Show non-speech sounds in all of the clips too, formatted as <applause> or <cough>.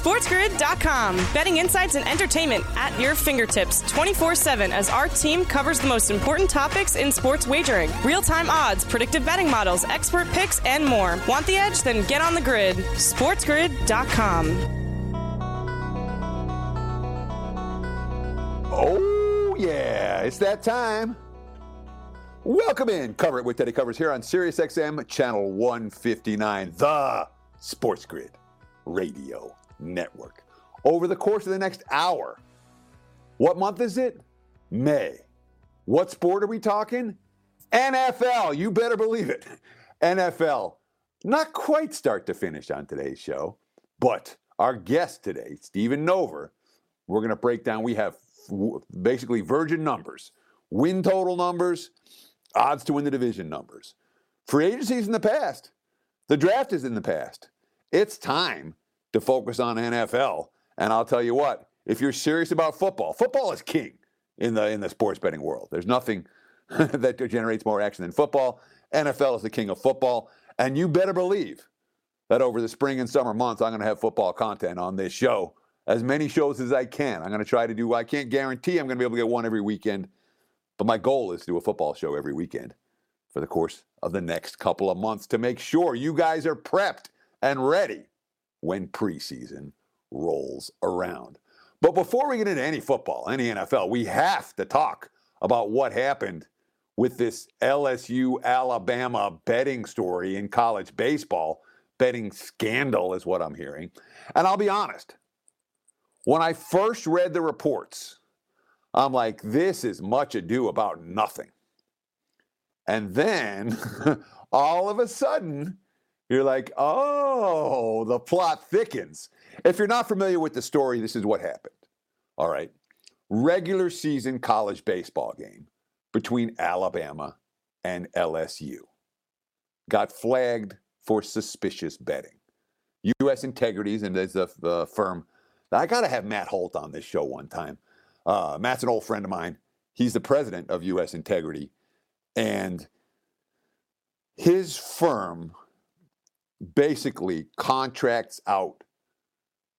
SportsGrid.com. Betting insights and entertainment at your fingertips 24 7 as our team covers the most important topics in sports wagering real time odds, predictive betting models, expert picks, and more. Want the edge? Then get on the grid. SportsGrid.com. Oh, yeah, it's that time. Welcome in. Cover it with Teddy Covers here on SiriusXM Channel 159, the Sports Grid Radio Network. Over the course of the next hour, what month is it? May. What sport are we talking? NFL. You better believe it. NFL. Not quite start to finish on today's show, but our guest today, Stephen Nover, we're going to break down. We have basically virgin numbers, win total numbers, odds to win the division numbers. Free agencies in the past. The draft is in the past. It's time to focus on NFL. And I'll tell you what, if you're serious about football, football is king in the in the sports betting world. There's nothing <laughs> that generates more action than football. NFL is the king of football. And you better believe that over the spring and summer months, I'm going to have football content on this show. As many shows as I can. I'm going to try to do, I can't guarantee I'm going to be able to get one every weekend but my goal is to do a football show every weekend for the course of the next couple of months to make sure you guys are prepped and ready when preseason rolls around. But before we get into any football, any NFL, we have to talk about what happened with this LSU Alabama betting story in college baseball. Betting scandal is what I'm hearing. And I'll be honest, when I first read the reports, I'm like, this is much ado about nothing. And then <laughs> all of a sudden, you're like, oh, the plot thickens. If you're not familiar with the story, this is what happened. All right. Regular season college baseball game between Alabama and LSU got flagged for suspicious betting. U.S. Integrities, and there's a, a firm. I got to have Matt Holt on this show one time. Uh, Matt's an old friend of mine. He's the president of U.S. Integrity, and his firm basically contracts out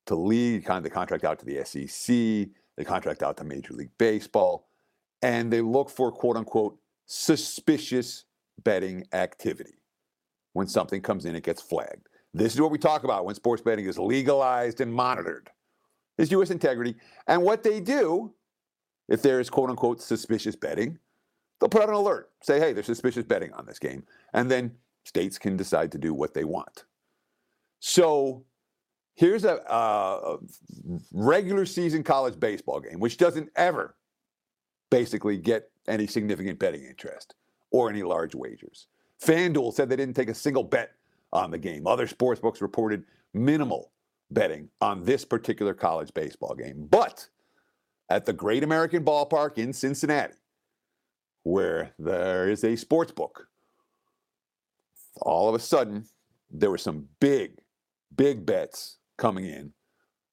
to lead. Kind of, the contract out to the SEC. They contract out to Major League Baseball, and they look for quote unquote suspicious betting activity. When something comes in, it gets flagged. This is what we talk about when sports betting is legalized and monitored is U.S. integrity. And what they do, if there is quote unquote suspicious betting, they'll put out an alert, say, hey, there's suspicious betting on this game. And then states can decide to do what they want. So here's a, uh, a regular season college baseball game, which doesn't ever basically get any significant betting interest or any large wagers. FanDuel said they didn't take a single bet on the game. Other sports books reported minimal betting on this particular college baseball game. But at the Great American Ballpark in Cincinnati, where there is a sports book, all of a sudden there were some big, big bets coming in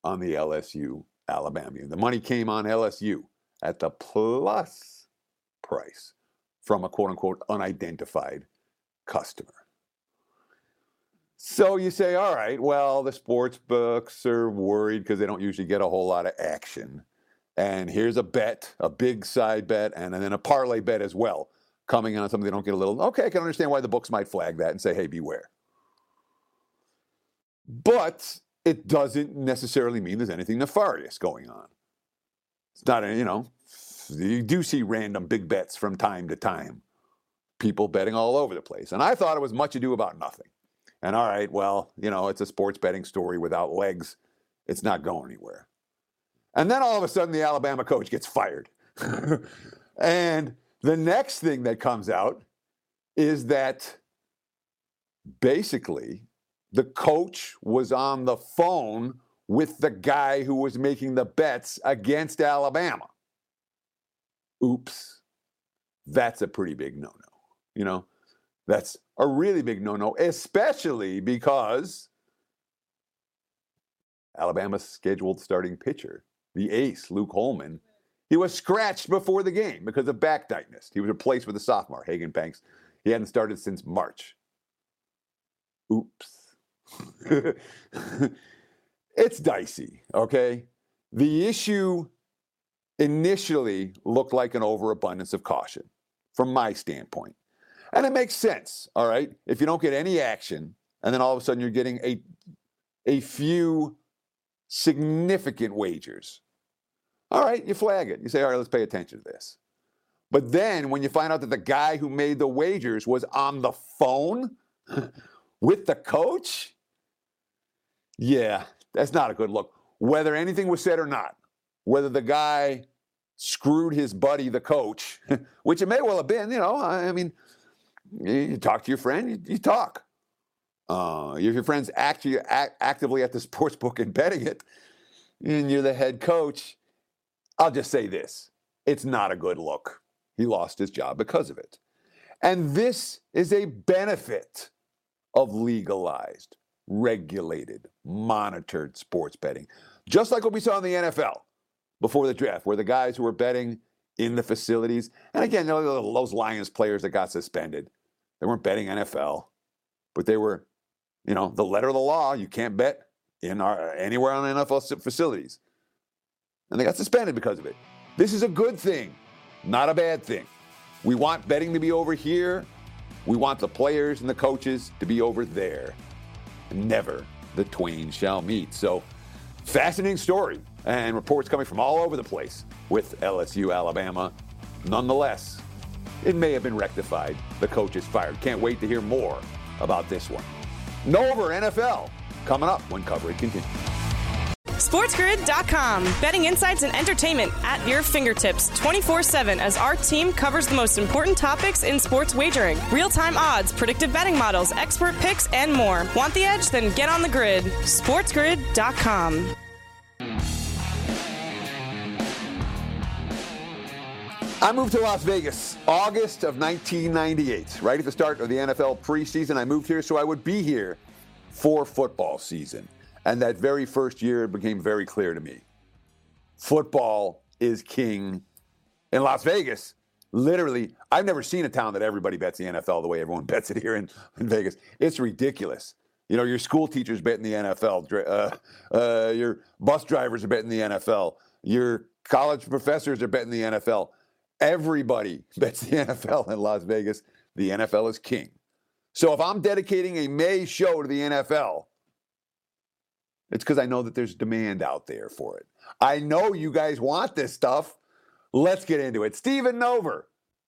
on the LSU Alabama. The money came on LSU at the plus price from a quote unquote unidentified customer. So you say, all right, well, the sports books are worried because they don't usually get a whole lot of action. And here's a bet, a big side bet, and then a parlay bet as well, coming on something they don't get a little. Okay, I can understand why the books might flag that and say, hey, beware. But it doesn't necessarily mean there's anything nefarious going on. It's not, a, you know, you do see random big bets from time to time, people betting all over the place. And I thought it was much ado about nothing. And all right, well, you know, it's a sports betting story without legs. It's not going anywhere. And then all of a sudden, the Alabama coach gets fired. <laughs> and the next thing that comes out is that basically the coach was on the phone with the guy who was making the bets against Alabama. Oops. That's a pretty big no no. You know, that's a really big no no, especially because Alabama's scheduled starting pitcher, the ace, Luke Holman, he was scratched before the game because of back tightness. He was replaced with a sophomore, Hagan Banks. He hadn't started since March. Oops. <laughs> it's dicey, okay? The issue initially looked like an overabundance of caution from my standpoint. And it makes sense, all right? If you don't get any action, and then all of a sudden you're getting a, a few significant wagers, all right, you flag it. You say, all right, let's pay attention to this. But then when you find out that the guy who made the wagers was on the phone <laughs> with the coach, yeah, that's not a good look. Whether anything was said or not, whether the guy screwed his buddy, the coach, <laughs> which it may well have been, you know, I mean, you talk to your friend, you, you talk. Uh, if your friend's actually act, actively at the sports book and <laughs> betting it, and you're the head coach, I'll just say this it's not a good look. He lost his job because of it. And this is a benefit of legalized, regulated, monitored sports betting. Just like what we saw in the NFL before the draft, where the guys who were betting in the facilities, and again, those Lions players that got suspended, they weren't betting NFL, but they were, you know, the letter of the law, you can't bet in our, anywhere on NFL facilities. And they got suspended because of it. This is a good thing, not a bad thing. We want betting to be over here. We want the players and the coaches to be over there. Never the twain shall meet. So, fascinating story and reports coming from all over the place with LSU Alabama. Nonetheless, it may have been rectified. The coach is fired. Can't wait to hear more about this one. Nover NFL coming up when coverage continues. SportsGrid.com. Betting insights and entertainment at your fingertips 24 7 as our team covers the most important topics in sports wagering real time odds, predictive betting models, expert picks, and more. Want the edge? Then get on the grid. SportsGrid.com. I moved to Las Vegas August of 1998, right at the start of the NFL preseason. I moved here so I would be here for football season. And that very first year, it became very clear to me football is king in Las Vegas. Literally, I've never seen a town that everybody bets the NFL the way everyone <laughs> bets it here in, in Vegas. It's ridiculous. You know, your school teachers bet in the NFL, uh, uh, your bus drivers are betting the NFL, your college professors are betting the NFL. Everybody <laughs> bets the NFL in Las Vegas. The NFL is king. So if I'm dedicating a May show to the NFL, it's because I know that there's demand out there for it. I know you guys want this stuff. Let's get into it. Stephen Nover,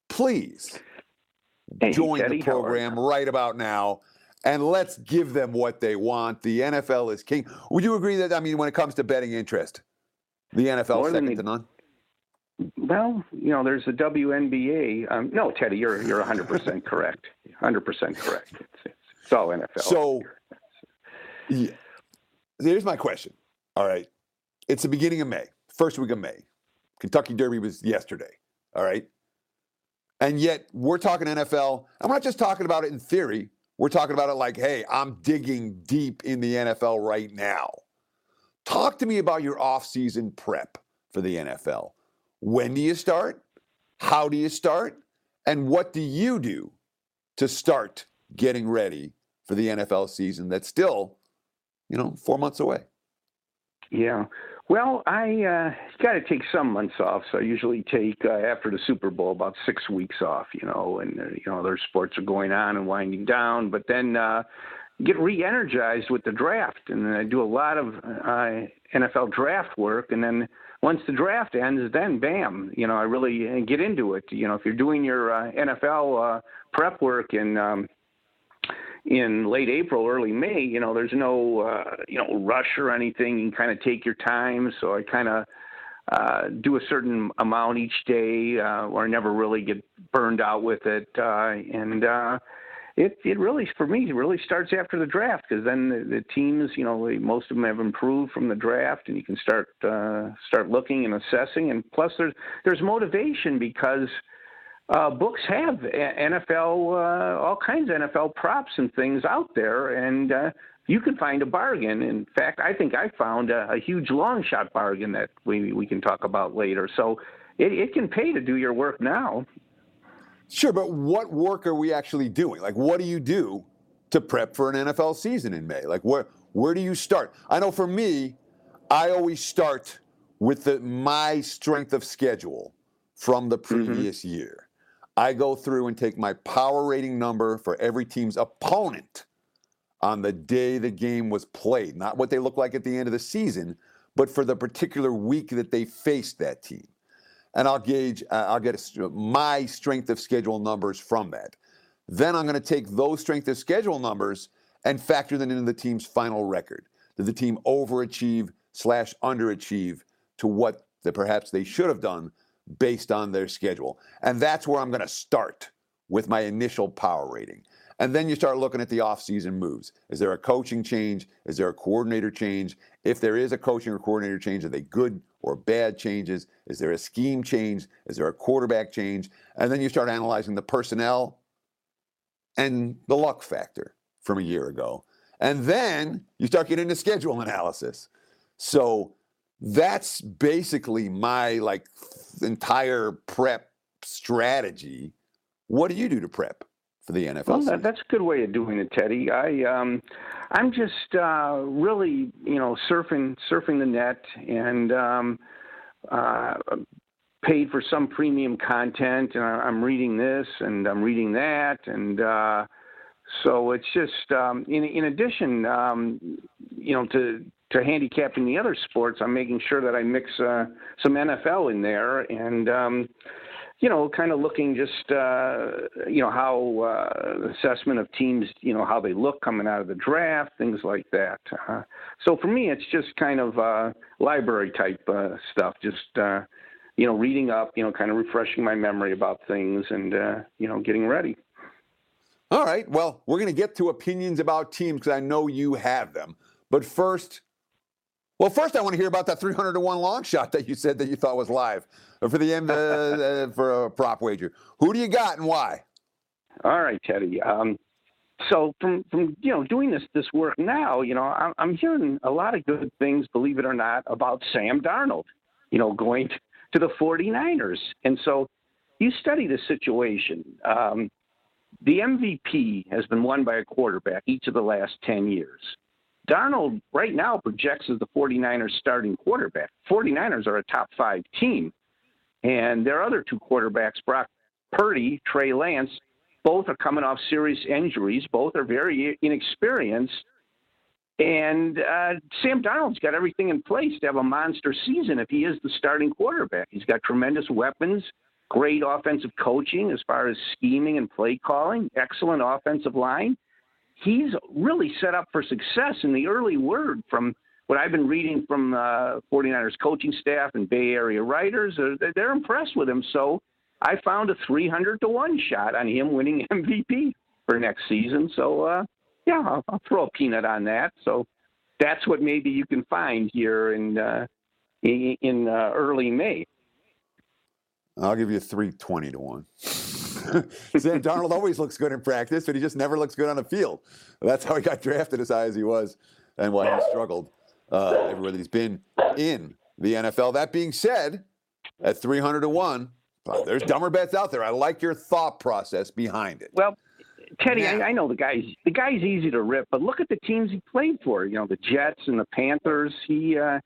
please hey, join Teddy, the program right about now and let's give them what they want. The NFL is king. Would you agree that, I mean, when it comes to betting interest, the NFL is second the, to none? Well, you know, there's the WNBA. Um, no, Teddy, you're you're 100% correct. 100% correct. It's, it's all NFL. So, <laughs> yeah here's my question. All right. It's the beginning of May, first week of May. Kentucky Derby was yesterday. All right. And yet we're talking NFL. I'm not just talking about it in theory. We're talking about it like, hey, I'm digging deep in the NFL right now. Talk to me about your offseason prep for the NFL. When do you start? How do you start? And what do you do to start getting ready for the NFL season that's still you know, four months away. Yeah. Well, I uh, got to take some months off. So I usually take uh, after the Super Bowl about six weeks off. You know, and uh, you know their sports are going on and winding down, but then uh, get re-energized with the draft, and then I do a lot of uh, NFL draft work, and then once the draft ends, then bam, you know, I really uh, get into it. You know, if you're doing your uh, NFL uh, prep work and um, in late April, early May, you know, there's no uh, you know rush or anything. You can kind of take your time. So I kind of uh, do a certain amount each day, uh, or I never really get burned out with it. Uh, and uh, it it really for me it really starts after the draft because then the, the teams, you know, most of them have improved from the draft, and you can start uh, start looking and assessing. And plus, there's there's motivation because uh, books have NFL, uh, all kinds of NFL props and things out there, and uh, you can find a bargain. In fact, I think I found a, a huge long shot bargain that we we can talk about later. So it, it can pay to do your work now. Sure, but what work are we actually doing? Like, what do you do to prep for an NFL season in May? Like, where where do you start? I know for me, I always start with the, my strength of schedule from the Mm-hmm. previous year. I go through and take my power rating number for every team's opponent on the day the game was played, not what they look like at the end of the season, but for the particular week that they faced that team. And I'll gauge, uh, I'll get a, my strength of schedule numbers from that. Then I'm going to take those strength of schedule numbers and factor them into the team's final record. Did the team overachieve slash underachieve to what that perhaps they should have done based on their schedule? And that's where I'm going to start with my initial power rating. And then you start looking at the offseason moves. Is there a coaching change? Is there a coordinator change? If there is a coaching or coordinator change, are they good or bad changes? Is there a scheme change? Is there a quarterback change? And then you start analyzing the personnel and the luck factor from a year ago. And then you start getting into schedule analysis. So that's basically my like entire prep strategy. What do you do to prep for the NFL? Well, that, that's a good way of doing it, Teddy. I um, I'm just uh, really you know surfing surfing the net and um, uh, paid for some premium content, and I- I'm reading this and I'm reading that, and uh, so it's just um, in in addition, um, you know, to to handicapping the other sports, I'm making sure that I mix uh, some NFL in there and. Um, you know, kind of looking just, uh, you know, how uh, assessment of teams, you know, how they look coming out of the draft, things like that. Uh, so for me, it's just kind of uh, library type uh, stuff, just, uh, you know, reading up, you know, kind of refreshing my memory about things and, uh, you know, getting ready. All right. Well, we're going to get to opinions about teams because I know you have them. But first, well, first I want to hear about that 300 to one long shot that you said that you thought was live for the end uh, uh, for a prop wager. Who do you got and why? All right, Teddy. Um, so from from you know doing this this work now, you know, I'm, I'm hearing a lot of good things, believe it or not, about Sam Darnold. You know, going to the 49ers, and so you study the situation. Um, the MVP has been won by a quarterback each of the last 10 years. Darnold right now projects as the 49ers starting quarterback. 49ers are a top five team. And their other two quarterbacks, Brock Purdy, Trey Lance, both are coming off serious injuries. Both are very inexperienced. And uh, Sam Darnold's got everything in place to have a monster season if he is the starting quarterback. He's got tremendous weapons, great offensive coaching as far as scheming and play calling, excellent offensive line. He's really set up for success. in the early word from what I've been reading from uh, 49ers coaching staff and Bay Area writers, uh, they're impressed with him. So I found a 300 to 1 shot on him winning <laughs> MVP for next season. So, uh, yeah, I'll, I'll, throw a peanut on that. So that's what maybe you can find here in, uh, in, in uh, early May. I'll give you 320 to 1. <laughs> Sam Darnold always looks good in practice, but he just never looks good on the field. That's how he got <laughs> drafted as high as he was and why he struggled uh, everywhere that he's been in the NFL. That being said, at 300 to 1, uh, there's dumber bets out there. I like your thought process behind it. Well, Teddy, I, I know the guy's the guy's easy to rip, but look at the teams he played for. You know, the Jets and the Panthers. He, uh,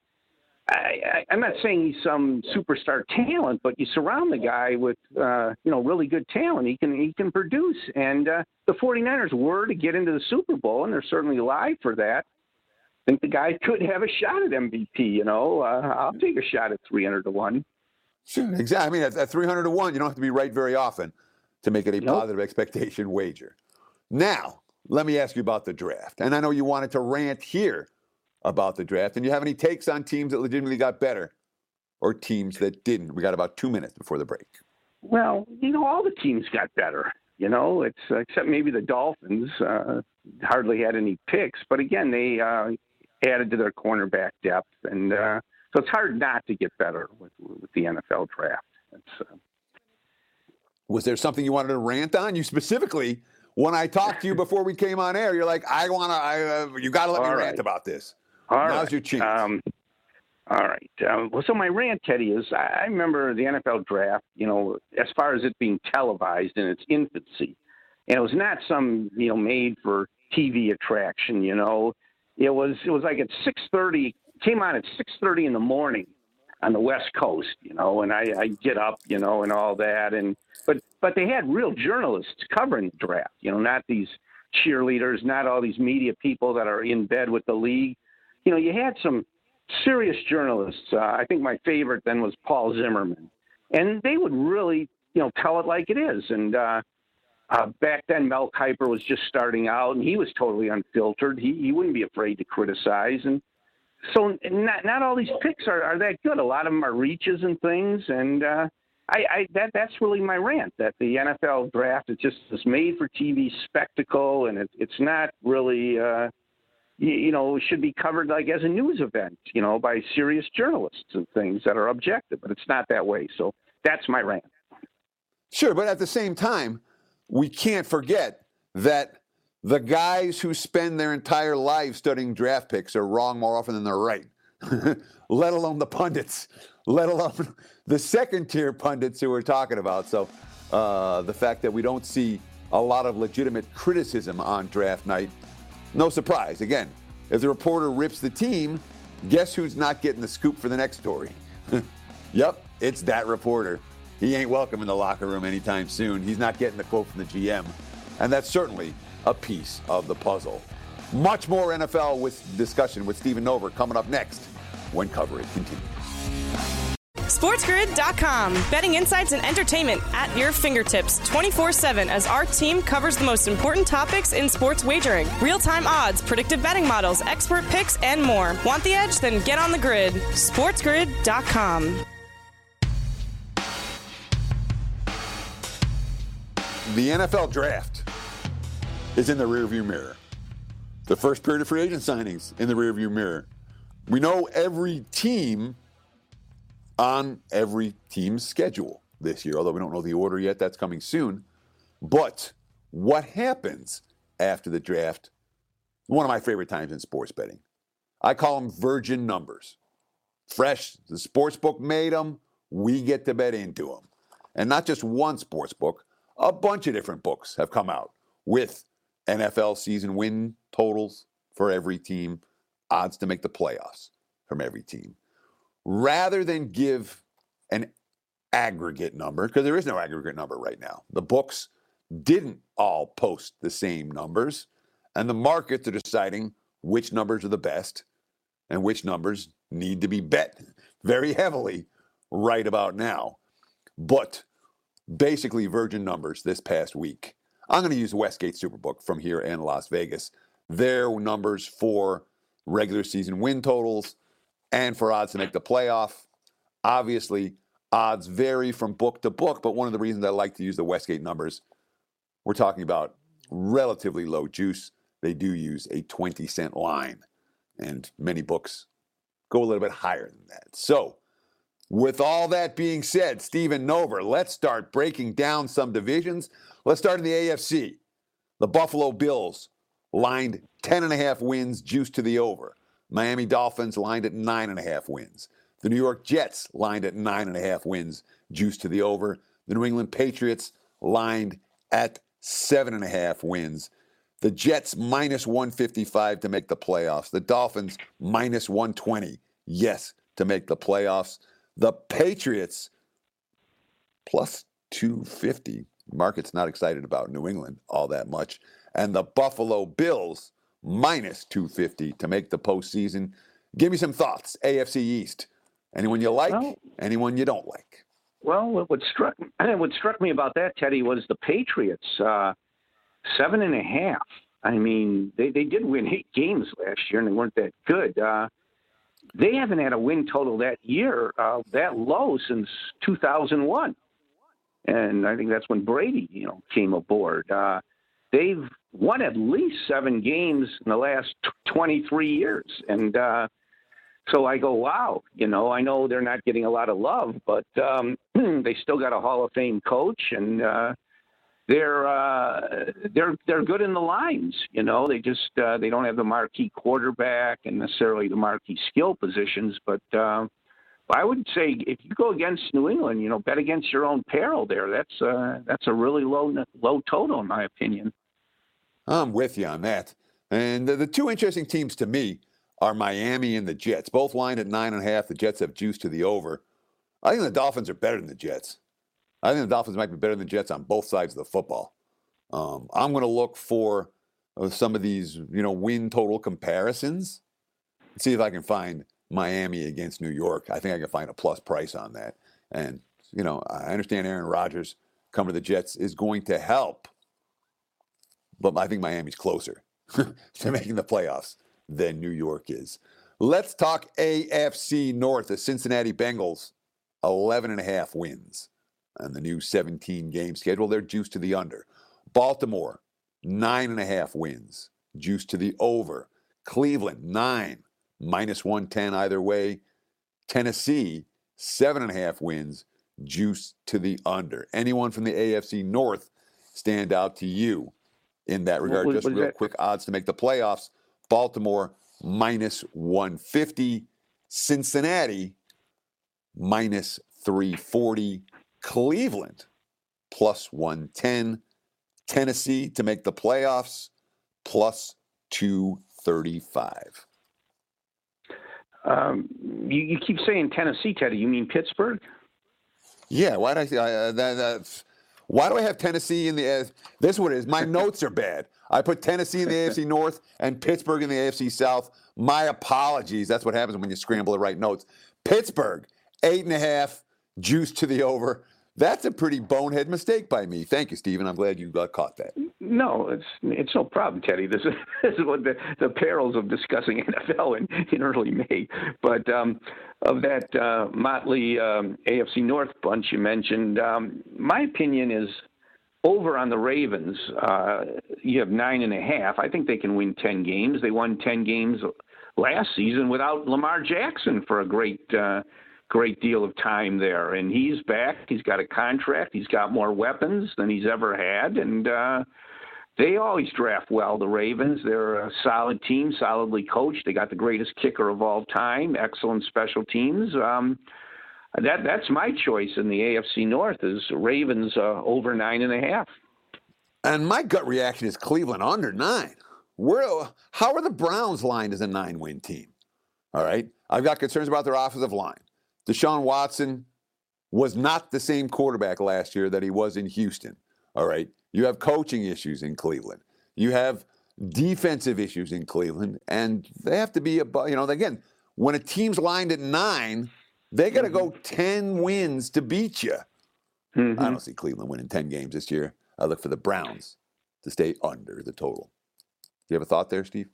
I, I'm not saying he's some superstar talent, but you surround the guy with, uh, you know, really good talent. He can he can produce. And uh, the 49ers were to get into the Super Bowl, and they're certainly alive for that. I think the guy could have a shot at MVP. You know, uh, I'll take a shot at 300 to one. Sure, exactly. I mean, at, at 300 to 1, you don't have to be right very often to make it a Nope. positive expectation wager. Now, let me ask you about the draft. And I know you wanted to rant here about the draft. And you have any takes on teams that legitimately got better or teams that didn't? We got about two minutes before the break. Well, you know, all the teams got better. You know, it's uh, except maybe the Dolphins uh, hardly had any picks, but again, they uh, added to their cornerback depth, and uh, so it's hard not to get better with with the NFL draft. It's, uh, Was there something you wanted to rant on? You specifically, when I talked to you before we came on air, you're like, I want to, I, uh, you got to let me All rant about this. All Now's right. your chance. Um, all right. Uh, well, so my rant, Teddy, is I remember the NFL draft. You know, as far as it being televised in its infancy, and it was not some you know made for TV attraction. You know, it was it was like at six thirty came on at 6:30 in the morning on the West Coast, you know, and I, I get up, you know, and all that, and but but they had real journalists covering the draft, you know, not these cheerleaders, not all these media people that are in bed with the league. You know, you had some serious journalists. Uh, I think my favorite then was Paul Zimmerman, and they would really, you know, tell it like it is. And uh, uh, back then, Mel Kiper was just starting out, and he was totally unfiltered. He he wouldn't be afraid to criticize, and so not not all these picks are, are that good. A lot of them are reaches and things, and uh, I, I that that's really my rant that the NFL draft is just this made for TV spectacle, and it, it's not really. Uh, you, know, should be covered like as a news event, you know, by serious journalists and things that are objective, but it's not that way. So that's my rant. Sure, but at the same time, we can't forget that the guys who spend their entire lives studying draft picks are wrong more often than they're right, <laughs> let alone the pundits, let alone <laughs> the second tier pundits who we're talking about. So uh, the fact that we don't see a lot of legitimate criticism on draft night, no surprise. Again, if the reporter rips the team, guess who's not getting the scoop for the next story? <laughs> yep, it's that reporter. He ain't welcome in the locker room anytime soon. He's not getting the quote from the GM. And that's certainly a piece of the puzzle. Much more NFL with discussion with Stephen Nover coming up next when coverage continues. SportsGrid.com. Betting insights and entertainment at your fingertips 24 7 as our team covers the most important topics in sports wagering real time odds, predictive betting models, expert picks, and more. Want the edge? Then get on the grid. SportsGrid.com. The NFL draft is in the rearview mirror. The first period of free agent signings in the rearview mirror. We know every team on every team's schedule this year, although we don't know the order yet. That's coming soon. But what happens after the draft? One of my favorite times in sports betting. I call them virgin numbers. Fresh, the sports book made them. We get to bet into them. And not just one sports book, a bunch of different books have come out with NFL season win totals for every team, odds to make the playoffs from every team. Rather than give an aggregate number, because there is no aggregate number right now, the books didn't all post the same numbers, and the markets are deciding which numbers are the best and which numbers need to be bet very heavily right about now. But basically, virgin numbers this past week I'm going to use Westgate Superbook from here in Las Vegas. Their numbers for regular season win totals and for odds to make the playoff. Obviously, odds vary from book to book, but one of the reasons I like to use the Westgate numbers, we're talking about relatively low juice. They do use a 20 cent line, and many books go a little bit higher than that. So, with all that being said, Stephen Nover, let's start breaking down some divisions. Let's start in the AFC. The Buffalo Bills lined 10.5 wins, juiced to the over. Miami Dolphins lined at 9.5 wins. The New York Jets lined at 9.5 wins, juiced to the over. The New England Patriots lined at 7.5 wins. The Jets minus 155 to make the playoffs. The Dolphins minus 120, yes, to make the playoffs. The Patriots plus 250. Market's not excited about New England all that much. And the Buffalo Bills minus 250 to make the postseason. Give me some thoughts. AFC East. Anyone you like? Well, anyone you don't like? Well, what struck <clears throat> what struck me about that, Teddy, was the Patriots. Uh, seven and a half. I mean, they, they did win eight games last year, and they weren't that good. Uh, they haven't had a win total that year uh, that low since 2001, and I think that's when Brady, you know, came aboard. Uh, they've won at least seven games in the last 23 years, and uh, so I go, wow, you know, I know they're not getting a lot of love, but um, <clears throat> they still got a Hall of Fame coach, and uh, they're uh, they're they're good in the lines. You know, they just uh, they don't have the marquee quarterback and necessarily the marquee skill positions. But uh, I would say if you go against New England, you know, bet against your own peril. There, that's uh, that's a really low low total in my opinion. I'm with you on that. And the, the two interesting teams to me are Miami and the Jets. Both lined at nine and a half. The Jets have juice to the over. I think the Dolphins are better than the Jets. I think the Dolphins might be better than the Jets on both sides of the football. Um, I'm going to look for uh, some of these, you know, win total comparisons. See if I can find Miami against New York. I think I can find a plus price on that. And you know, I understand Aaron Rodgers coming to the Jets is going to help, but I think Miami's closer <laughs> to making the playoffs than New York is. Let's talk AFC North. The Cincinnati Bengals, 11 and a half wins on the new 17 game schedule. They're juiced to the under. Baltimore, nine and a half wins, juiced to the over. Cleveland, nine, minus 110 either way. Tennessee, seven and a half wins, juiced to the under. Anyone from the AFC North stand out to you in that regard? What- Just what is real that? quick odds to make the playoffs. Baltimore minus 150. Cincinnati minus 340. Cleveland plus 110. Tennessee to make the playoffs plus 235. Um, you, you keep saying Tennessee, Teddy. You mean Pittsburgh? Yeah, why do I say uh, that, that's, why do I have Tennessee in the this is what it is. My <laughs> notes are bad. I put Tennessee in the AFC North and Pittsburgh in the AFC South. My apologies. That's what happens when you scramble to write notes. Pittsburgh, eight and a half, juice to the over. That's a pretty bonehead mistake by me. Thank you, Stephen. I'm glad you uh, caught that. No, it's it's no problem, Teddy. This is <laughs> this is what the, the perils of discussing <laughs> NFL in, in early May. But um, of that uh, motley um, AFC North bunch you mentioned, um, my opinion is over on the Ravens. Uh, you have nine and a half. I think they can win ten games. They won ten games last season without Lamar Jackson for a great. Uh, great deal of time there and he's back he's got a contract he's got more weapons than he's ever had and uh they always draft well, the Ravens. They're a solid team, solidly coached. They got the greatest kicker of all time, excellent special teams. Um, that that's my choice in the AFC North is Ravens uh, over nine and a half. And my gut reaction is Cleveland under nine. Where, how are the Browns lined as a nine win team? All right. I've got concerns about their offensive line. Deshaun Watson was not the same quarterback last year that he was in Houston. All right. You have coaching issues in Cleveland. You have defensive issues in Cleveland. And they have to be, above, you know, again, when a team's lined at nine, they got to go 10 wins to beat you. Mhm. I don't see Cleveland winning 10 games this year. I look for the Browns to stay under the total. Do you have a thought there, Steve?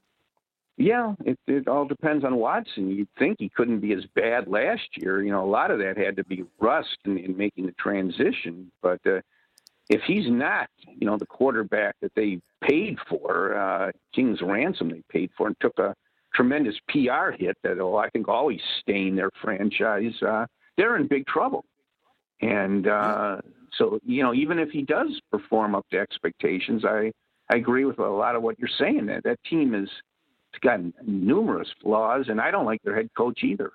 Yeah, it, it all depends on Watson. You'd think he couldn't be as bad last year. You know, a lot of that had to be rust in, in making the transition. But uh, if he's not, you know, the quarterback that they paid for, uh, King's ransom they paid for, and took a tremendous PR hit that will, I think, always stain their franchise, uh, they're in big trouble. And uh, so, you know, even if he does perform up to expectations, I, I agree with a lot of what you're saying. That that team it's got numerous flaws, and I don't like their head coach either.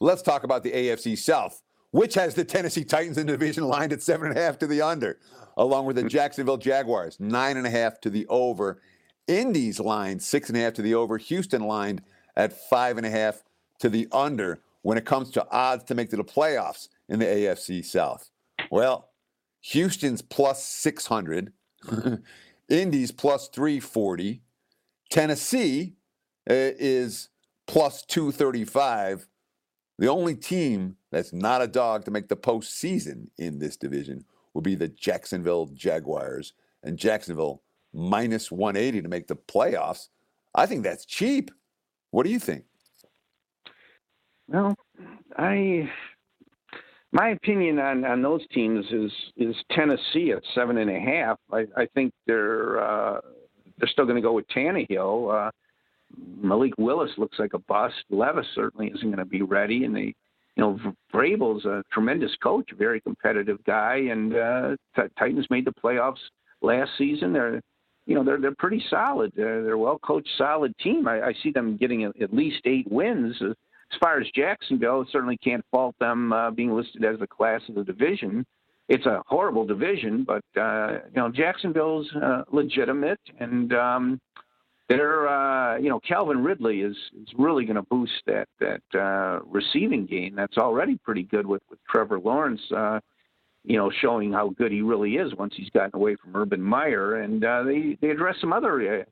Let's talk about the AFC South, which has the Tennessee Titans in the division lined at seven and a half to the under, along with the Jacksonville Jaguars, nine and a half to the over. Indy's lined six and a half to the over. Houston lined at five and a half to the under when it comes to odds to make to the playoffs in the AFC South. Well, Houston's plus 600, <laughs> Indy's plus 340, Tennessee uh, is plus 235. The only team that's not a dog to make the postseason in this division would be the Jacksonville Jaguars. And Jacksonville minus 180 to make the playoffs. I think that's cheap. What do you think? Well, I my opinion on, on those teams is is Tennessee at seven and a half. I, I think they're uh, they're still going to go with Tannehill. Uh, Malik Willis looks like a bust. Levis certainly isn't going to be ready, and they, you know, Vrabel's a tremendous coach, a very competitive guy, and uh, T- Titans made the playoffs last season. They're, you know, they're they're pretty solid. They're, they're a well coached, solid team. I, I see them getting at, at least eight wins. Uh, As far as Jacksonville, certainly can't fault them uh, being listed as the class of the division. It's a horrible division, but uh, you know Jacksonville's uh, legitimate, and um, they're uh, you know Calvin Ridley is is really going to boost that that uh, receiving game that's already pretty good with with Trevor Lawrence. Uh, you know, showing how good he really is once he's gotten away from Urban Meyer, and uh, they they address some other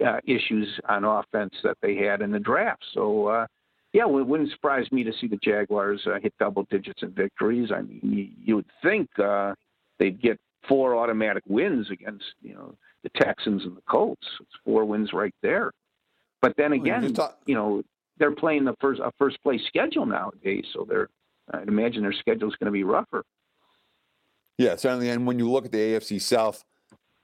uh, uh, issues on offense that they had in the draft. So uh, yeah, it wouldn't surprise me to see the Jaguars uh, hit double digits in victories. I mean, you, you would think uh, they'd get four automatic wins against you know the Texans and the Colts. It's four wins right there. But then again, talk- you know, they're playing the first a first place schedule nowadays, so they're I'd imagine their schedule is going to be rougher. Yeah, certainly. And when you look at the AFC South,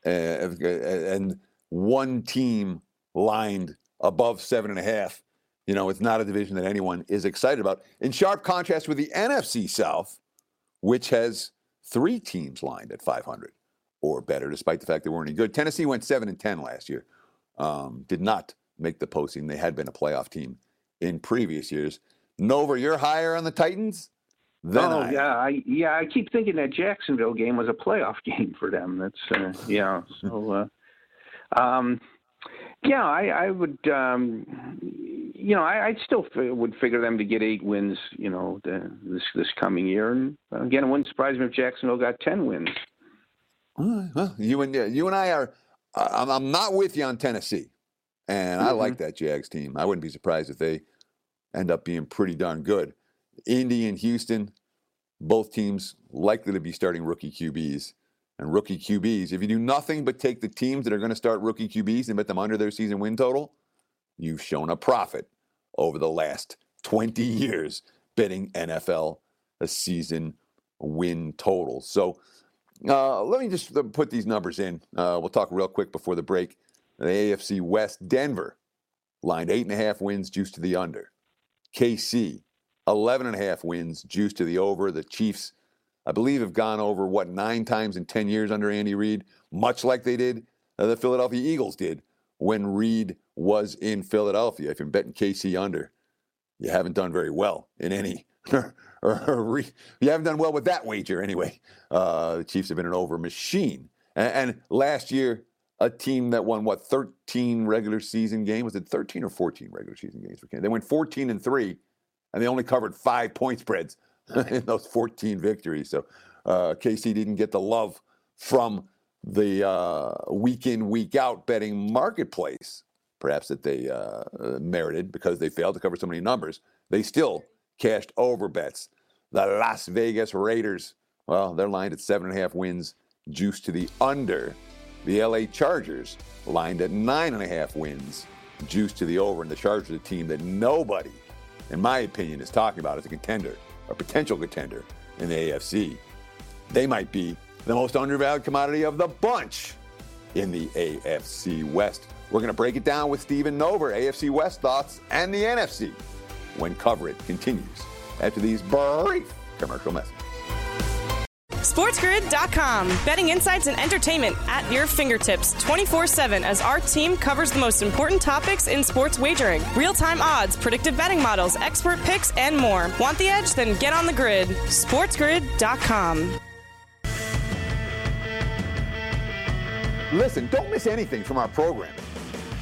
uh, and one team lined above seven and a half, you know, it's not a division that anyone is excited about. In sharp contrast with the NFC South, which has three teams lined at 500 or better, despite the fact they weren't any good. Tennessee went seven and ten last year. Um, did not make the postseason. They had been a playoff team in previous years. Nover, you're higher on the Titans. Than oh I yeah, I yeah I keep thinking that Jacksonville game was a playoff <laughs> game for them. That's uh, yeah. So <laughs> uh, um, yeah, I, I would um, you know I, I still f- would figure them to get eight wins. You know the, this this coming year, and again, it wouldn't surprise me if Jacksonville got ten wins. Well, you and you and I are. I'm, I'm not with you on Tennessee, and mm-hmm. I like that Jags team. I wouldn't be surprised if they end up being pretty darn good. Indy and Houston, both teams likely to be starting rookie QBs. And rookie QBs, if you do nothing but take the teams that are going to start rookie QBs and bet them under their season win total, you've shown a profit over the last 20 years betting NFL a season win total. So uh, let me just uh, put these numbers in. Uh, we'll talk real quick before the break. The AFC West, Denver lined eight and a half wins, juice to the under. KC, 11 and a half wins, juice to the over. The Chiefs, I believe, have gone over, what, nine times in 10 years under Andy Reid, much like they did, uh, the Philadelphia Eagles did when Reid was in Philadelphia. If you're betting KC under, you haven't done very well in any <laughs> or, you haven't done well with that wager anyway. Uh, the Chiefs have been an over machine. And, and, last year, a team that won what 13 regular season games was it 13 or 14 regular season games for Kansas? They went 14 and three, and they only covered five point spreads <laughs> in those 14 victories. So uh, KC didn't get the love from the uh, week in week out betting marketplace, perhaps that they uh, merited because they failed to cover so many numbers. They still cashed over bets. The Las Vegas Raiders, well, they're lined at seven and a half wins, juice to the under. The LA Chargers lined at nine and a half wins, juice to the over. And the Chargers are a team that nobody, in my opinion, is talking about as a contender, a potential contender in the AFC. They might be the most undervalued commodity of the bunch in the AFC West. We're going to break it down with Stephen Nover, AFC West thoughts, and the NFC when Cover It continues after these brief commercial messages. SportsGrid.com. Betting insights and entertainment at your fingertips 24 7 as our team covers the most important topics in sports wagering real time odds, predictive betting models, expert picks, and more. Want the edge? Then get on the grid. SportsGrid.com. Listen, don't miss anything from our program.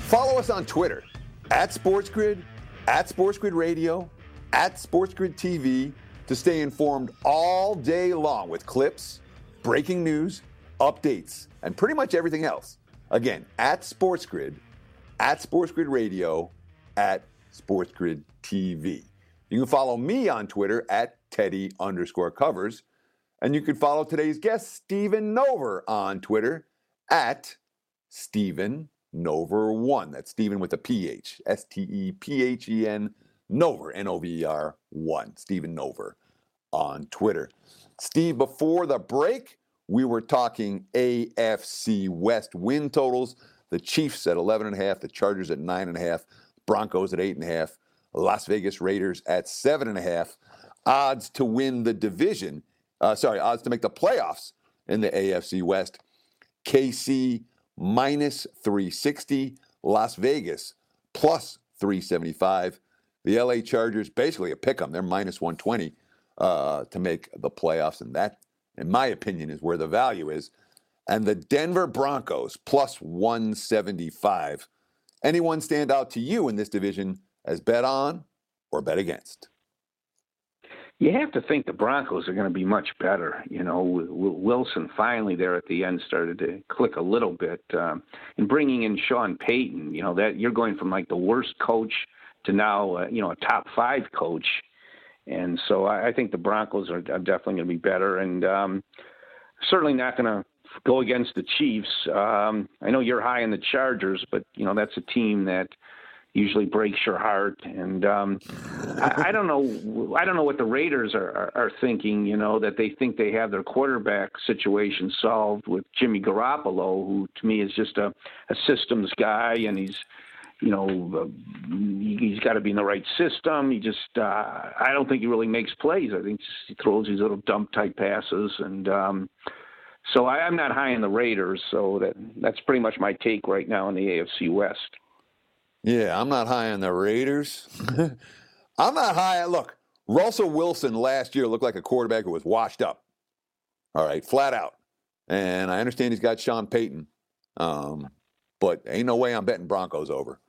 Follow us on Twitter at SportsGrid at SportsGrid Radio, at SportsGrid TV to stay informed all day long with clips, breaking news, updates, and pretty much everything else. Again, at SportsGrid, at SportsGrid Radio, at SportsGrid TV. You can follow me on Twitter at Teddy underscore covers. And you can follow today's guest, Stephen Nover, on Twitter at Stephen Nover one. That's Stephen with a PH. S T E P H E N Nover, N O V E R one. Stephen Nover on Twitter. Steve, before the break, we were talking AFC West win totals. The Chiefs at 11.5, the Chargers at 9.5, Broncos at 8.5, Las Vegas Raiders at 7.5. Odds to win the division, uh, sorry, odds to make the playoffs in the AFC West. KC minus 360. Las Vegas plus 375. The LA Chargers basically a pick 'em. They're minus 120 uh, to make the playoffs, and that, in my opinion, is where the value is. And the Denver Broncos plus 175 Anyone stand out to you in this division as bet on or bet against? You have to think the Broncos are going to be much better. You know, Wilson finally there at the end started to click a little bit. Um, and bringing in Sean Payton, you know, that you're going from like the worst coach to now, uh, you know, a top five coach. And so I, I think the Broncos are, definitely going to be better. And um, certainly not going to go against the Chiefs. Um, I know you're high in the Chargers, but you know that's a team that usually breaks your heart. And um, I, I don't know. I don't know what the Raiders are, are, are thinking. You know that they think they have their quarterback situation solved with Jimmy Garoppolo, who to me is just a, a systems guy, and he's you know, he's got to be in the right system. He just, uh, I don't think he really makes plays. I think he throws these little dump type passes, and um, so I, I'm not high in the Raiders. So that that's pretty much my take right now in the AFC West. Yeah, I'm not high on the Raiders. <laughs> I'm not high. Look, Russell Wilson last year looked like a quarterback who was washed up. All right, flat out. And I understand he's got Sean Payton, um, but ain't no way I'm betting Broncos over.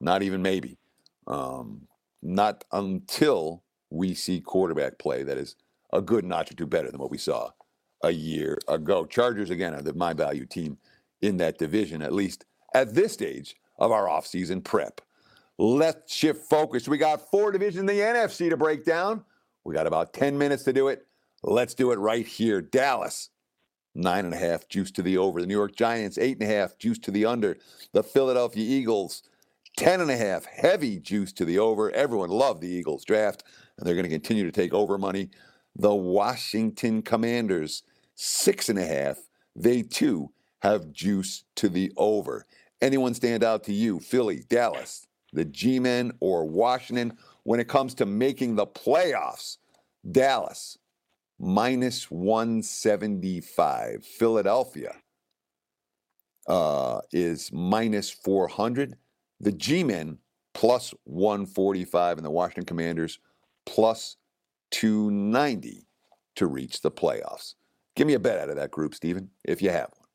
Not even maybe. Um, not until we see quarterback play that is a good notch or two better than what we saw a year ago. Chargers, again, are the my value team in that division, at least at this stage of our offseason prep. Let's shift focus. We got four divisions in the NFC to break down. We got about 10 minutes to do it. Let's do it right here. Dallas, nine and a half, juice to the over. The New York Giants, eight and a half, juice to the under. The Philadelphia Eagles, 10 and a half, heavy juice to the over. Everyone loved the Eagles draft, and they're going to continue to take over money. The Washington Commanders, six and a half. They too have juice to the over. Anyone stand out to you? Philly, Dallas, the G Men, or Washington when it comes to making the playoffs? Dallas, minus 175. Philadelphia uh, is minus 400. The G Men plus 145, and the Washington Commanders plus 290 to reach the playoffs. Give me a bet out of that group, Stephen, if you have one.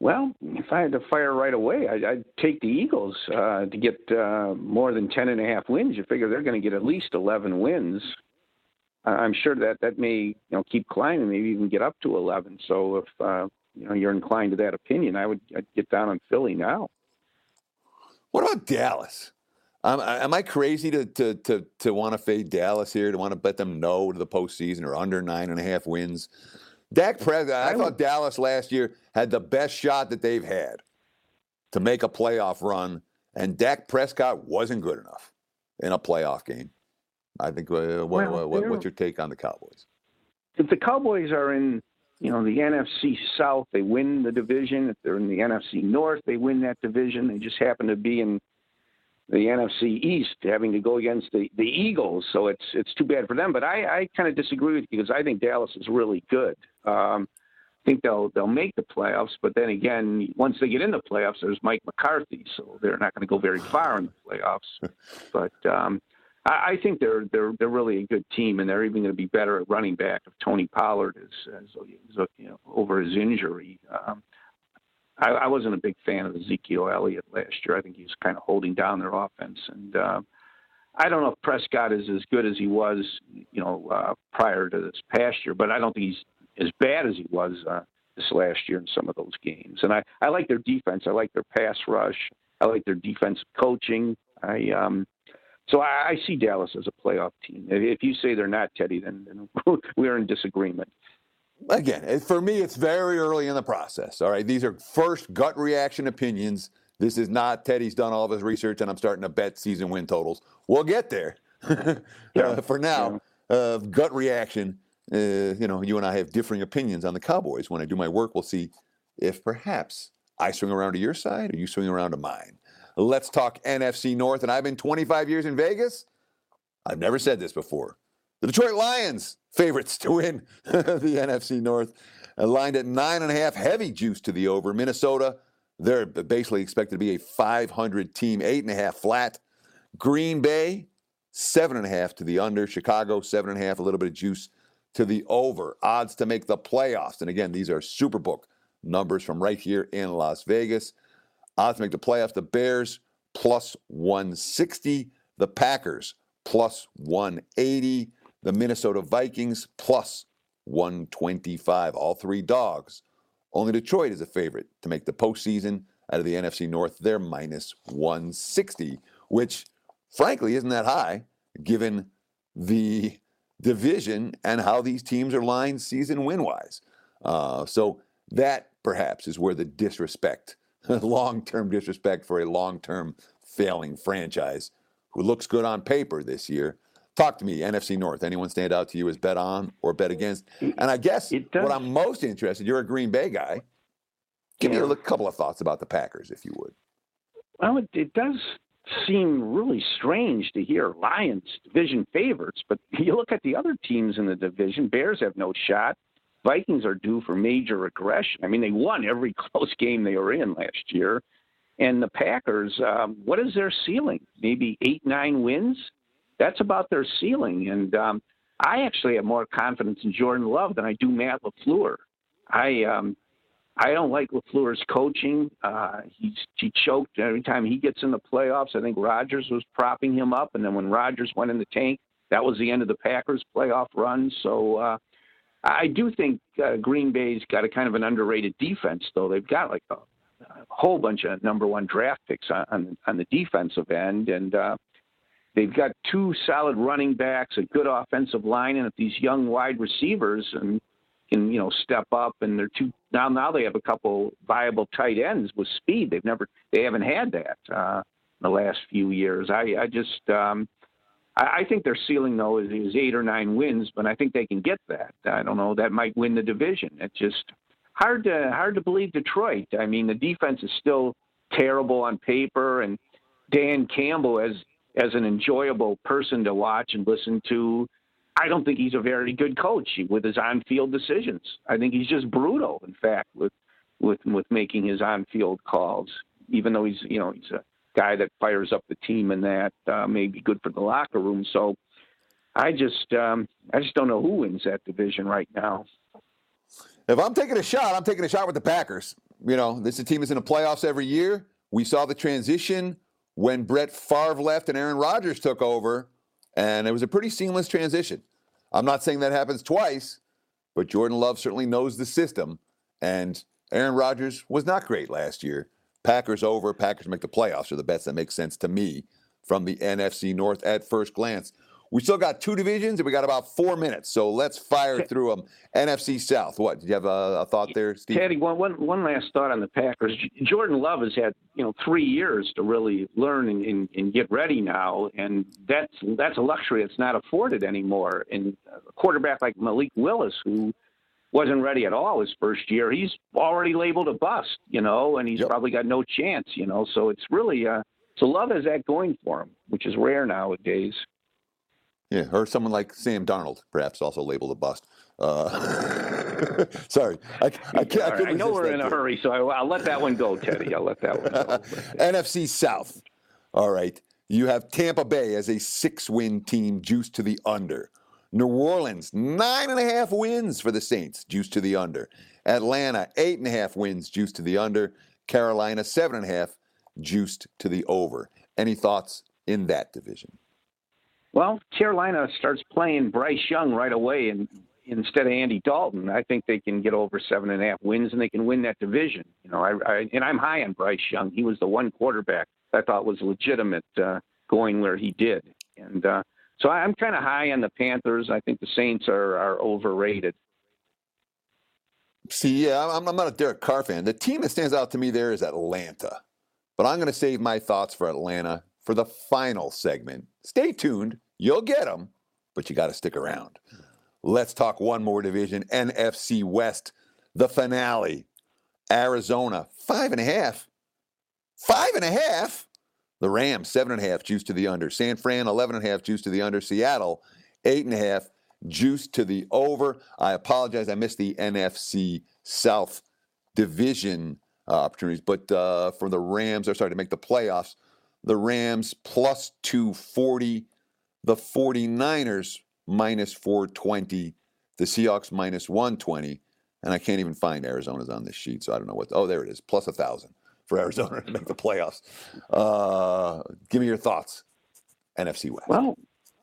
Well, if I had to fire right away, I'd, I'd take the Eagles uh, to get uh, more than ten and a half wins. You figure they're going to get at least eleven wins. I'm sure that that may you know keep climbing, maybe even get up to eleven. So if uh, you know you're inclined to that opinion, I would I'd get down on Philly now. What about Dallas? Um, am I crazy to to to to want to fade Dallas here? To want to bet them no to the postseason or under nine and a half wins? Dak Prescott. I, I thought Dallas last year had the best shot that they've had to make a playoff run, and Dak Prescott wasn't good enough in a playoff game. I think. Uh, what, well, what, what's your take on the Cowboys? If the Cowboys are in, you know, the NFC South, they win the division. If they're in the NFC North, they win that division. They just happen to be in the NFC East, having to go against the the Eagles. So it's it's too bad for them. But I, I kind of disagree with you because I think Dallas is really good. Um, I think they'll they'll make the playoffs, but then again, once they get in the playoffs, there's Mike McCarthy, so they're not going to go very far in the playoffs. <laughs> but um, I, I think they're they're they're really a good team, and they're even going to be better at running back if Tony Pollard is, is, is you know, over his injury. Um, I, I wasn't a big fan of Ezekiel Elliott last year. I think he's kind of holding down their offense, and uh, I don't know if Prescott is as good as he was, you know, uh, prior to this past year, but I don't think he's as bad as he was uh, this last year in some of those games. And I, I like their defense. I like their pass rush. I like their defensive coaching. I um, so I, I see Dallas as a playoff team. If you say they're not, Teddy, then, then <laughs> we're in disagreement again, for me, it's very early in the process. All right, these are first gut reaction opinions. This is not Teddy's done all of his research, and I'm starting to bet season win totals. We'll get there. <laughs> yeah. uh, for now, yeah. uh, gut reaction. Uh, you know, you and I have differing opinions on the Cowboys. When I do my work, we'll see if perhaps I swing around to your side or you swing around to mine. Let's talk NFC North. And I've been 25 years in Vegas. I've never said this before. The Detroit Lions, favorites to win <laughs> the NFC North, uh, aligned at nine and a half, heavy juice to the over. Minnesota, they're basically expected to be a 500 team, eight and a half flat. Green Bay, seven and a half to the under. Chicago, seven and a half, a little bit of juice to the over. Odds to make the playoffs. And again, these are Superbook numbers from right here in Las Vegas. Odds to make the playoffs. The Bears, plus 160. The Packers plus 180. The Minnesota Vikings plus 125. All three dogs. Only Detroit is a favorite to make the postseason out of the NFC North. They're minus 160, which frankly isn't that high given the division and how these teams are lined season win wise. Uh, so that perhaps is where the disrespect, <laughs> long term disrespect for a long term failing franchise who looks good on paper this year. Talk to me, NFC North. Anyone stand out to you as bet on or bet against? And I guess what I'm most interested, you're a Green Bay guy. Give yeah. me a couple of thoughts about the Packers, if you would. Well, it, it does seem really strange to hear Lions division favorites, but <laughs> you look at the other teams in the division. Bears have no shot. Vikings are due for major regression. I mean, they won every <laughs> close game they were in last year. And the Packers, um, what is their ceiling? Maybe eight, nine wins? That's about their ceiling. And um, I actually have more confidence in Jordan Love than I do Matt LaFleur. I um, I don't like LaFleur's coaching. Uh, he's he choked every time he gets in the playoffs. I think Rodgers was propping him up, and then when Rodgers went in the tank, that was the end of the Packers' playoff run. So uh, I do think uh, Green Bay's got a kind of an underrated defense, though. They've got like a, a whole bunch of number one draft picks on on, the defensive end, and uh, they've got two solid running backs, a good offensive line, and if these young wide receivers and can you know step up and they're two now now they have a couple viable tight ends with speed they've never they haven't had that uh in the last few years i i just um I, I think their ceiling though is, is eight or nine wins, but I think they can get that. I don't know. That might win the division. It's just hard to hard to believe Detroit. I mean, the defense is still terrible on paper, and Dan Campbell as as an enjoyable person to watch and listen to I don't think he's a very good coach with his on-field decisions. I think he's just brutal, in fact, with with with making his on-field calls. Even though he's you know he's a guy that fires up the team and that uh, may be good for the locker room. So I just um, I just don't know who wins that division right now. If I'm taking a shot, I'm taking a shot with the Packers. You know, this team is in the playoffs every year. We saw the transition when Brett Favre left and Aaron Rodgers took over, and it was a pretty seamless transition. I'm not saying that happens twice, but Jordan Love certainly knows the system. And Aaron Rodgers was not great last year. Packers over, Packers make the playoffs are the bets that make sense to me from the NFC North at first glance. We still got two divisions and we got about four minutes, so let's fire through them. NFC South. What did you have a, a thought there, Steve? Teddy, one, one, one last thought on the Packers. Jordan Love has had you know three years to really learn and, and, and get ready now, and that's that's a luxury that's not afforded anymore. And a quarterback like Malik Willis, who wasn't ready at all his first year, he's already labeled a bust, you know, and he's yep. probably got no chance, you know. So it's really uh, so Love has that going for him, which is rare nowadays. Yeah, or someone like Sam Darnold, perhaps also labeled a bust. Uh, <laughs> sorry, I, I, can't, I, I know we're in a hurry, so I, will let that one go, Teddy. I'll let that one go. <laughs> NFC South. All right, you have Tampa Bay as a six-win team, juiced to the under. New Orleans, nine and a half wins for the Saints, juiced to the under. Atlanta, eight and a half wins, juiced to the under. Carolina, seven and a half, juiced to the over. Any thoughts in that division? Well, Carolina starts playing Bryce Young right away, and instead of Andy Dalton, I think they can get over seven and a half wins, and they can win that division. You know, I, I and I'm high on Bryce Young. He was the one quarterback I thought was legitimate uh, going where he did, and uh, so I'm kind of high on the Panthers. I think the Saints are are overrated. See, yeah, I'm, I'm not a Derek Carr fan. The team that stands out to me there is Atlanta, but I'm going to save my thoughts for Atlanta for the final segment. Stay tuned. You'll get them, but you got to stick around. Let's talk one more division NFC West, the finale. Arizona, five and a half. Five and a half? The Rams, seven and a half, juice to the under. San Fran, 11 and a half, juice to the under. Seattle, eight and a half, juice to the over. I apologize, I missed the NFC South division uh, opportunities, but uh, for the Rams, are starting to make the playoffs the Rams plus 240, the 49ers minus 420, the Seahawks minus 120, and I can't even find Arizona's on this sheet, so I don't know what. Oh, there it is, plus 1,000 for Arizona to make the playoffs. Uh, give me your thoughts. NFC West. Well,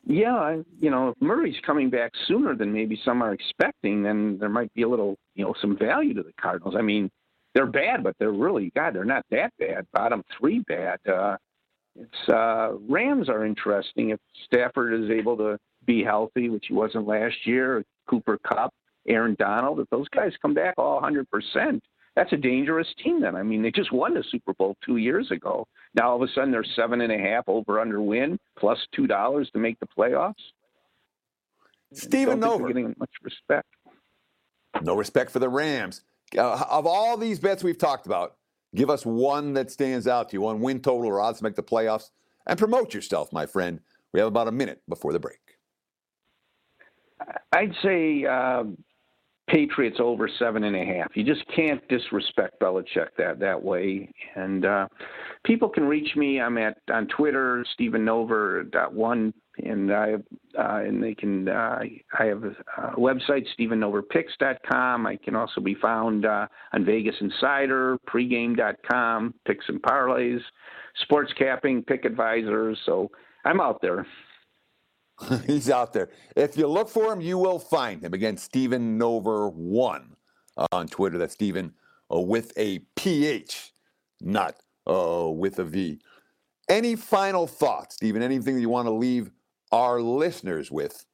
yeah, you know, if Murray's coming back sooner than maybe some are expecting, then there might be a little, you know, some value to the Cardinals. I mean, they're bad, but they're really God. They're not that bad. Bottom three bad. Uh, it's uh, Rams are interesting if Stafford is able to be healthy, which he wasn't last year. Cooper Kupp, Aaron Donald. If those guys come back all 100 percent, that's a dangerous team. Then I mean, they just won the Super Bowl two years ago. Now all of a sudden they're seven and a half over under win plus two dollars to make the playoffs. Stephen Nover getting much respect. No respect for the Rams. Uh, of all these bets we've talked about, give us one that stands out to you, one win total or odds to make the playoffs, and promote yourself, my friend. We have about a minute before the break. I'd say uh, Patriots over seven and a half. You just can't disrespect Belichick that that way. And uh, people can reach me. I'm at on Twitter, Stephen Nover one, and I uh, and they can. Uh, I have a, a website, StephenNoverPicks.com. I can also be found uh, on Vegas Insider, Pregame.com, Picks and Parlays, Sports Capping, Pick Advisors. So I'm out there. <laughs> He's out there. If you look for him, you will find him. Again, Stephen Nover one uh, on Twitter. That's Stephen uh, with a PH, not uh, with a V. Any final thoughts, Stephen? Anything that you want to leave our listeners with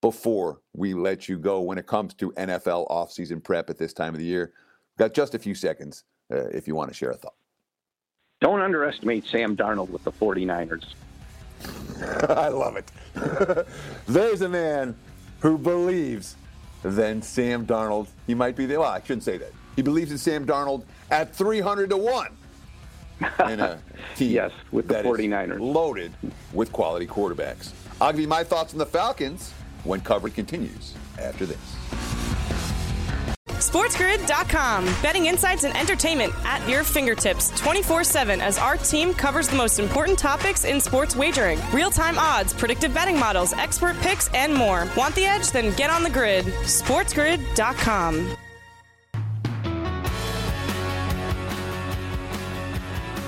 before we let you go when it comes to NFL offseason prep at this time of the year? We've got just a few seconds uh, if you want to share a thought. Don't underestimate Sam Darnold with the 49ers. <laughs> I love it. <laughs> There's a man who believes then Sam Darnold, he might be there. Well, I shouldn't say that. He believes in Sam Darnold at 300 to 1 <laughs> in a team yes, with the 49ers. loaded with quality quarterbacks. I'll give you my thoughts on the Falcons when coverage continues after this. SportsGrid.com. Betting insights and entertainment at your fingertips 24 7 as our team covers the most important topics in sports wagering real time odds, predictive betting models, expert picks, and more. Want the edge? Then get on the grid. SportsGrid.com.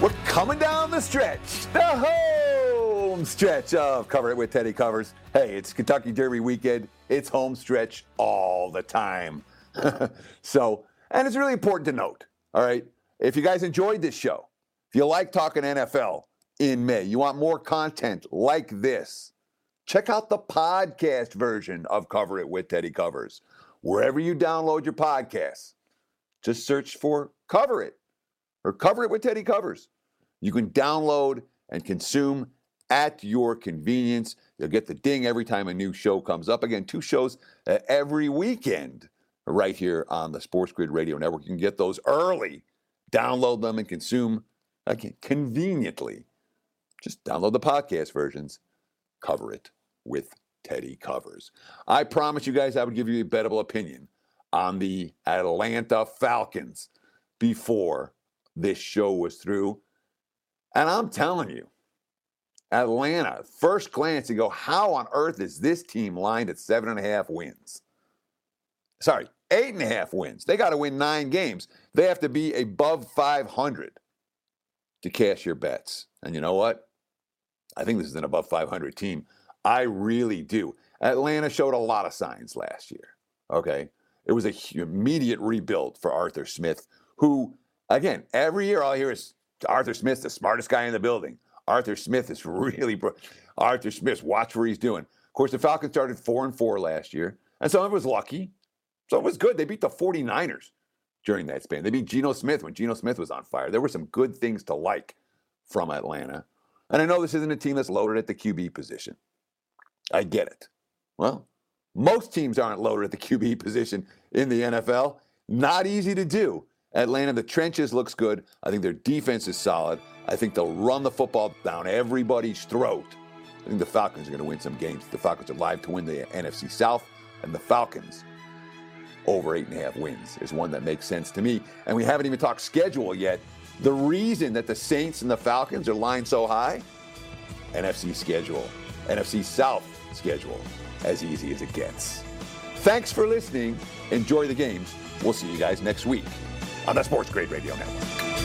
We're coming down the stretch, the home stretch of Cover It with Teddy Covers. Hey, it's Kentucky Derby weekend. It's home stretch all the time. <laughs> so, and it's really important to note, all right, if you guys enjoyed this show, if you like talking NFL in May, you want more content like this, check out the podcast version of Cover It with Teddy Covers. Wherever you download your podcasts, just search for Cover It or Cover It with Teddy Covers. You can download and consume at your convenience. You'll get the ding every time a new show comes up. Again, two shows uh, every weekend right here on the Sports Grid Radio Network. You can get those early, download them, and consume again conveniently. Just download the podcast versions, cover it with Teddy Covers. I promise you guys I would give you a bettable opinion on the Atlanta Falcons before this show was through. And I'm telling you, Atlanta, first glance, you go, how on earth is this team lined at seven and a half wins? Sorry, eight and a half wins. They got to win nine games. They have to be above 500 to cash your bets. And you know what? I think this is an above 500 team. I really do. Atlanta showed a lot of signs last year. Okay. It was a immediate rebuild for Arthur Smith, who, again, every year all I hear is Arthur Smith's the smartest guy in the building. Arthur Smith is <laughs> really, bro- Arthur Smith, watch what he's doing. Of course, the Falcons started four and four last year, and some of it was lucky. So it was good. They beat the 49ers during that span. They beat Geno Smith when Geno Smith was on fire. There were some good things to like from Atlanta. And I know this isn't a team that's loaded at the QB position. I get it. Well, most teams aren't loaded at the QB <laughs> position in the NFL. Not easy to do. Atlanta, the trenches looks good. I think their defense is solid. I think they'll run the football down everybody's throat. I think the Falcons are going to win some games. The Falcons are live to win the NFC South, and the Falcons over eight and a half wins is one that makes sense to me. And we haven't even talked schedule yet. The reason that the Saints and the Falcons are lined so high, NFC schedule, NFC South schedule, as easy as it gets. Thanks for listening. Enjoy the games. We'll see you guys next week on the Sports Grid Radio Network.